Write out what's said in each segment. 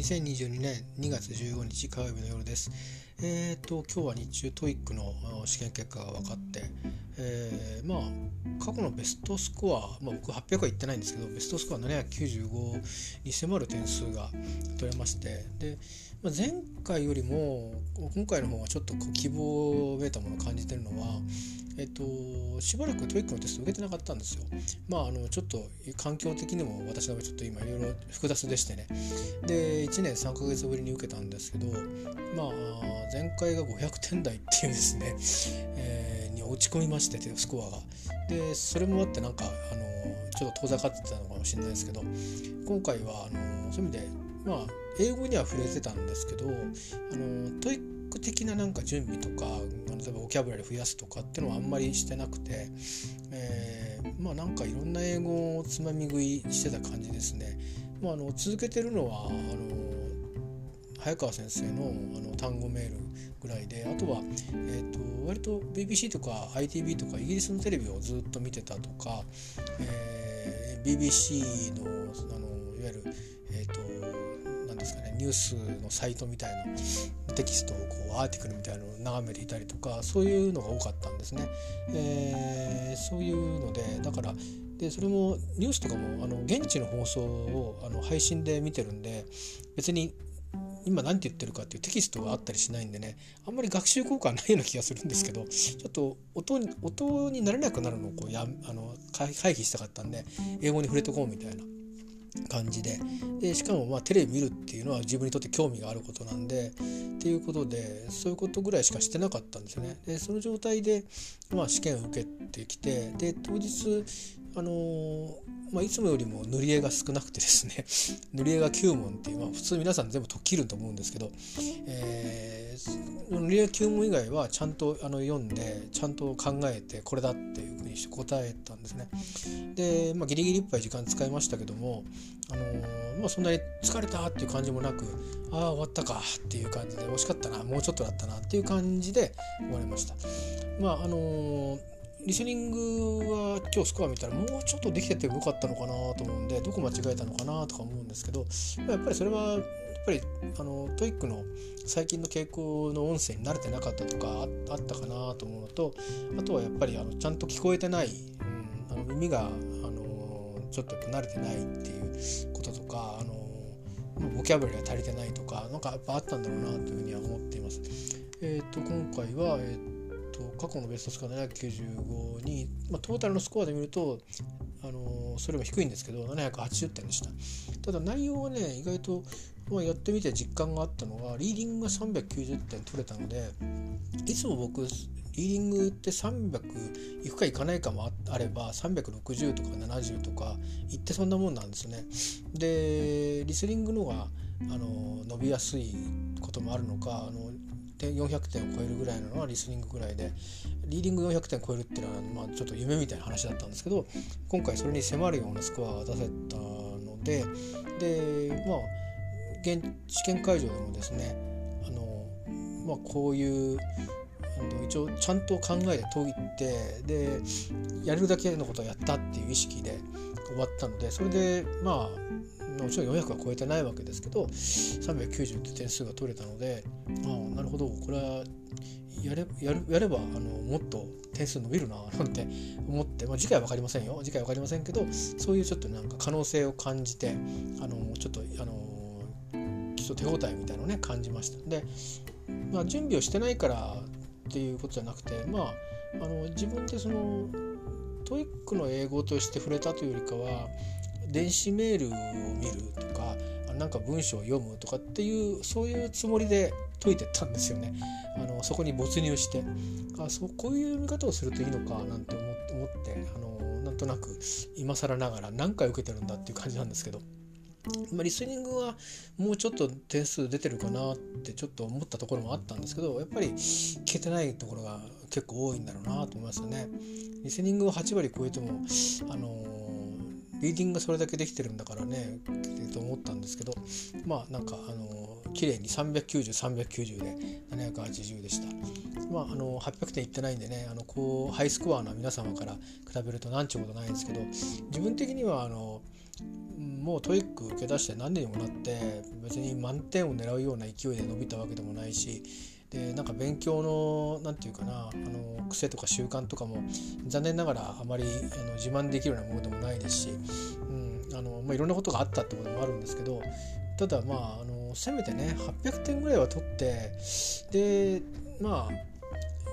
2022年2月15日火曜日の夜です。えっ、ー、と今日は日中 TOEIC の試験結果が分かって、えー、まあ過去のベストスコア、まあ、僕800は行ってないんですけどベストスコア795に迫る点数が取れましてで、まあ、前回よりも今回の方がちょっと希望めいたものを感じてるのはえっと、しばらく TOEIC のテスト受けてなかったんですよ。まああのちょっと環境的にも私の場合ちょっと今いろいろ複雑でしてね。で1年3ヶ月ぶりに受けたんですけどまあ前回が500点台っていうですね、え、落ち込みましてスコアが。でそれもあってなんかあのちょっと遠ざかってたのかもしれないですけど今回はあのそういう意味でまあ英語には触れてたんですけどあの TOEIC 的ななんか準備とか例えばボキャブラリー増やすとかっていうのはあんまりしてなくて、えー、まあなんかいろんな英語をつまみ食いしてた感じですね。まあ、あの続けてるのはあの早川先生のあの単語メールぐらいであとは、えーと、割と BBC とか ITV とかイギリスのテレビをずっと見てたとか、えー、BBC のあのいわゆる、えーとなんですかねニュースのサイトみたいなテキストをこうアーティクルみたいなのを眺めていたりとかそういうのが多かったんですね。えー、そういうのでだからでそれもニュースとかもあの現地の放送をあの配信で見てるんで別に今何て言ってるかっていうテキストがあったりしないんでねあんまり学習効果はないような気がするんですけどちょっと音に音になれなくなるのをこうやあの回避したかったんで英語に触れとこうみたいな感じででしかもまあテレビ見るっていうのは自分にとって興味があることなんでっていうことでそういうことぐらいしかしてなかったんですよね。でその状態で、まあ、試験を受けてきてで当日あのー、まあ、いつもよりも塗り絵が少なくてですね 塗り絵が9問っていう、まあ、普通皆さん全部解きると思うんですけど、えー、塗り絵9問以外はちゃんとあの読んでちゃんと考えてこれだっていうふうにして答えたんですね。で、まあ、ギリギリいっぱい時間使いましたけども、あのー、まあ、そんなに疲れたっていう感じもなくああ終わったかっていう感じで惜しかったなもうちょっとだったなっていう感じで終わりました。まああのーリスニングは今日スコア見たらもうちょっとできててよかったのかなと思うんでどこ間違えたのかなとか思うんですけどやっぱりそれはやっぱりあの TOEIC の最近の傾向の音声に慣れてなかったとかあったかなと思うのとあとはやっぱりあのちゃんと聞こえてない、うん、あの耳があのちょっと慣れてないっていうこととかあのボキャブラリーが足りてないとか何かやっぱあったんだろうなというふうには思っています。えーと、今回は、えーと過去のベストスコア795に、まあ、トータルのスコアで見るとあのそれも低いんですけど780点でしたただ内容はね意外と、まあ、やってみて実感があったのがリーディングが390点取れたのでいつも僕リーディングって300いくかいかないかもあれば360とか70とかいってそんなもんなんですね。でリスニングのがあの伸びやすいこともあるのかあの400点を超えるぐらいなのはリスニングぐらいでリーディング400点超えるっていうのは、まあ、ちょっと夢みたいな話だったんですけど今回それに迫るようなスコアが出せたのででまあ現試験会場でもですねあの、まあ、こういう一応ちゃんと考えて解いてでやれるだけのことをやったっていう意識で終わったのでそれでまあもちろん400は超えてないわけですけど390って点数が取れたのでああなるほど。これはやれやるやればあのもっと点数伸びるななんて思って、まあ、次回は分かりませんよ。次回は分かりませんけどそういうちょっとなんか可能性を感じてあのちょっとあの基礎手応えみたいなのをね感じましたで、まあ、準備をしてないからっていうことじゃなくてまああの自分でその TOEIC の英語として触れたというよりかは電子メールを見るとかなんか文章を読むとかっていうそういうつもりで解いてったんですよね。あのそこに没入してあそうこういう見方をするといいのかなんて思ってあのなんとなく今更ながら何回受けてるんだっていう感じなんですけど。まあ、リスニングはもうちょっと点数出てるかなってちょっと思ったところもあったんですけどやっぱり聞けてないところが結構多いんだろうなと思いますよね。リスニングを8割超えてもあのリーディングがそれだけできてるんだからねと思ったんですけどまあなんかあの綺麗に390390で780でした。まああの800点いってないんでねあのこうハイスコアな皆様から比べるとなんちゅうことないんですけど自分的にはあのもう TOEIC 受け出して何年にもなって別に満点を狙うような勢いで伸びたわけでもないしでなんか勉強の何て言うかなあの癖とか習慣とかも残念ながらあまりあの自慢できるようなものでもないですし、あのまあ、いろんなことがあったってこともあるんですけどただまああのせめてね800点ぐらいは取ってでまあ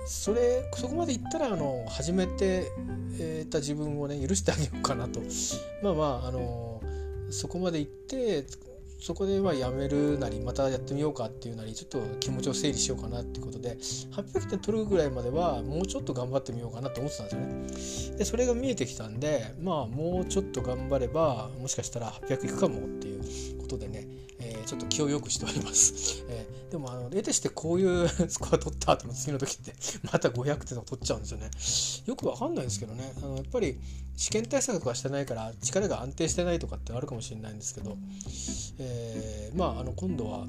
それそこまでいったらあの初めて、えー、た自分をね許してあげようかなと。まあまああのそこまで行ってそこではやめるなりまたやってみようかっていうなりちょっと気持ちを整理しようかなっていうことで800点取るぐらいまではもうちょっと頑張ってみようかなと思ってたんですよね。でそれが見えてきたんでまあもうちょっと頑張ればもしかしたら800いくかもっていうことでねちょっと気をよくしております。えー、でもあの得てしてこういう スコア取った後の次の時ってまた500点とか取っちゃうんですよね。よくわかんないんですけどね。あのやっぱり試験対策はしてないから力が安定してないとかってあるかもしれないんですけど、えー、まああの今度は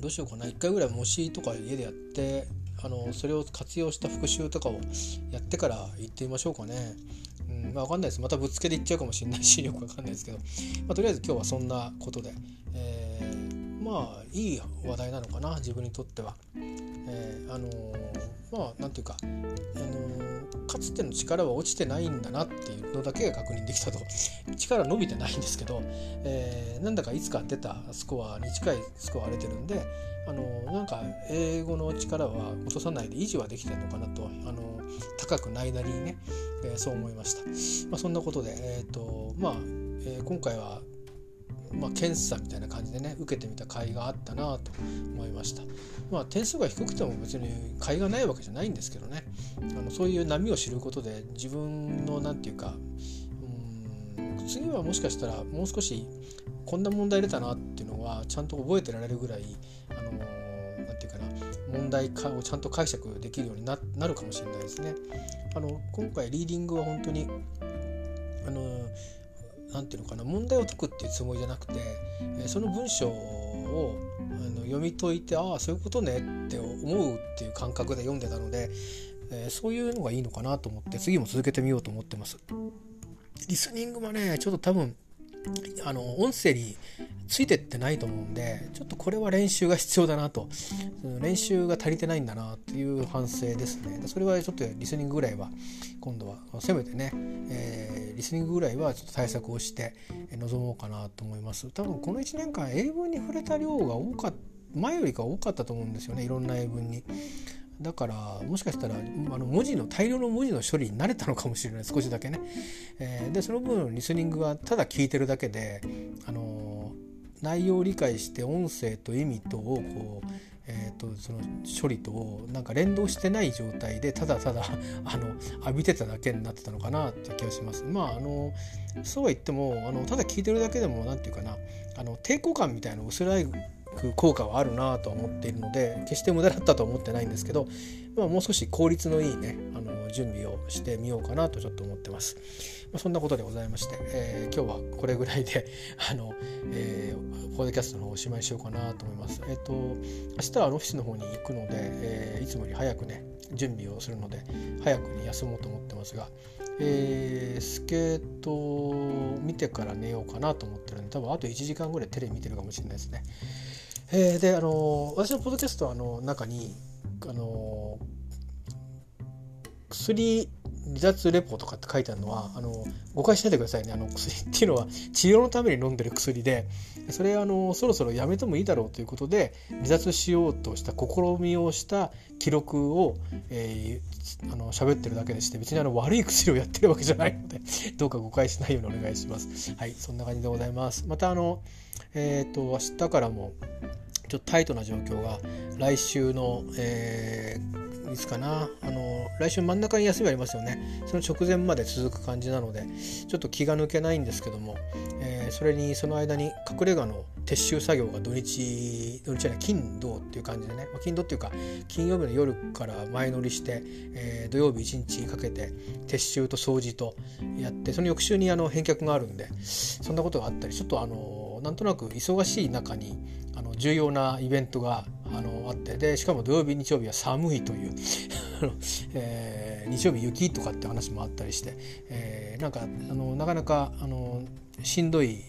どうしようかな。1回ぐらい模試とか家でやってあのそれを活用した復習とかをやってから行ってみましょうかね。うん。まあ、分かんないです。またぶっつけでいっちゃうかもしれないしよく分かんないですけど、まあ、とりあえず今日はそんなことで、えー、まあいい話題なのかな自分にとっては。えー、あのー、まあなんていうか、あのー、かつての力は落ちてないんだなっていうのだけが確認できたと 力伸びてないんですけど、えー、なんだかいつか出たスコアに近いスコアが出てるんであのなんか英語の力は落とさないで維持はできてるのかなとあの高くないなりにね、え、そう思いました。まあ、そんなことで、えーとまあえ、今回はまあ、検査みたいな感じでね受けてみた甲斐があったなと思いましたまあ点数が低くても別に甲斐がないわけじゃないんですけどねあのそういう波を知ることで自分の何て言うかうん次はもしかしたらもう少しこんな問題出たなっていうのはちゃんと覚えてられるぐらいあの何て言うかな問題化をちゃんと解釈できるようになるかもしれないですね。あの今回リーディングは本当にあの何て言うのかな問題を解くっていうつもりじゃなくてその文章をあの読み解いてああそういうことねって思うっていう感覚で読んでたので、え、そういうのがいいのかなと思って次も続けてみようと思ってます。リスニングはねちょっと多分あの音声についてってないと思うんでちょっとこれは練習が必要だなと。練習が足りてないんだなっていう反省ですね。それはちょっとリスニングぐらいは今度はせめてね、えー、リスニングぐらいはちょっと対策をして臨もうかなと思います。多分この1年間英文に触れた量が多かっ前よりか多かったと思うんですよね。いろんな英文に。だからもしかしたらあの文字の大量の文字の処理に慣れたのかもしれない。少しだけね。えー、でその分リスニングはただ聞いてるだけで、あのー、内容を理解して音声と意味とをこう、えーと、その処理となんか連動してない状態でただただ あの浴びてただけになってたのかなっていう気がします。まああのそうは言ってもあのただ聞いてるだけでも何て言うかなあの抵抗感みたいな薄らい効果はあるなとは思っているので決して無駄だったとは思ってないんですけど、まあ、もう少し効率のいいねあの準備をしてみようかなとちょっと思ってます。まあ、そんなことでございまして、えー、今日はこれぐらいで あの、えー、ポッドキャストの方おしまいしようかなと思います。えっ、ー、と明日はオフィスの方に行くので、えー、いつもより早くね準備をするので早くに休もうと思ってますが、えー、スケートを見てから寝ようかなと思ってるんで多分あと1時間ぐらいテレビ見てるかもしれないですね。えー、であの私のポッドキャストの中にあの薬離脱レポとかって書いてあるのはあの誤解しないでくださいねあの薬っていうのは治療のために飲んでる薬でそれあのそろそろやめてもいいだろうということで離脱しようとした試みをした記録を、えー、あの喋ってるだけでして別にあの悪い薬をやってるわけじゃないので どうか誤解しないようにお願いします。はいそんな感じでございます。またあのえっ、ー、と明日からもちょっとタイトな状況が来週の、えー、いつかな。あの来週真ん中に休みありますよね。その直前まで続く感じなのでちょっと気が抜けないんですけども、えー、それにその間に隠れ家の撤収作業が土日土日じゃない金土っていう感じでね、まあ、金土っていうか金曜日の夜から前乗りして、えー、土曜日一日かけて撤収と掃除とやってその翌週にあの返却があるんでそんなことがあったりちょっとあのなんとなく忙しい中にあの重要なイベントがあのあって。でしかも土曜日日曜日は寒いという。えー、日曜日雪とかって話もあったりして、えー、なんかあのなかなかあのしんどい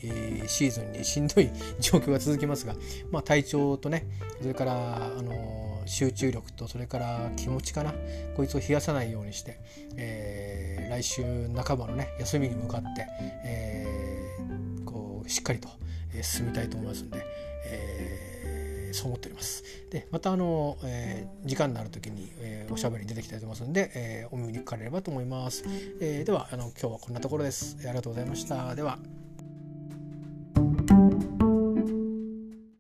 シーズンにしんどい 状況が続きますが、まあ、体調とねそれからあの集中力とそれから気持ちかな。こいつを冷やさないようにして、えー、来週半ばのね休みに向かって、えー、こうしっかりと進みたいと思いますんで、えー、そう思っております。でまたあの、えー、時間になる時に、えー、おしゃべりに出てきたいと思いますので、えー、お耳にかかれればと思います。えー、ではあの今日はこんなところです。ありがとうございました。では。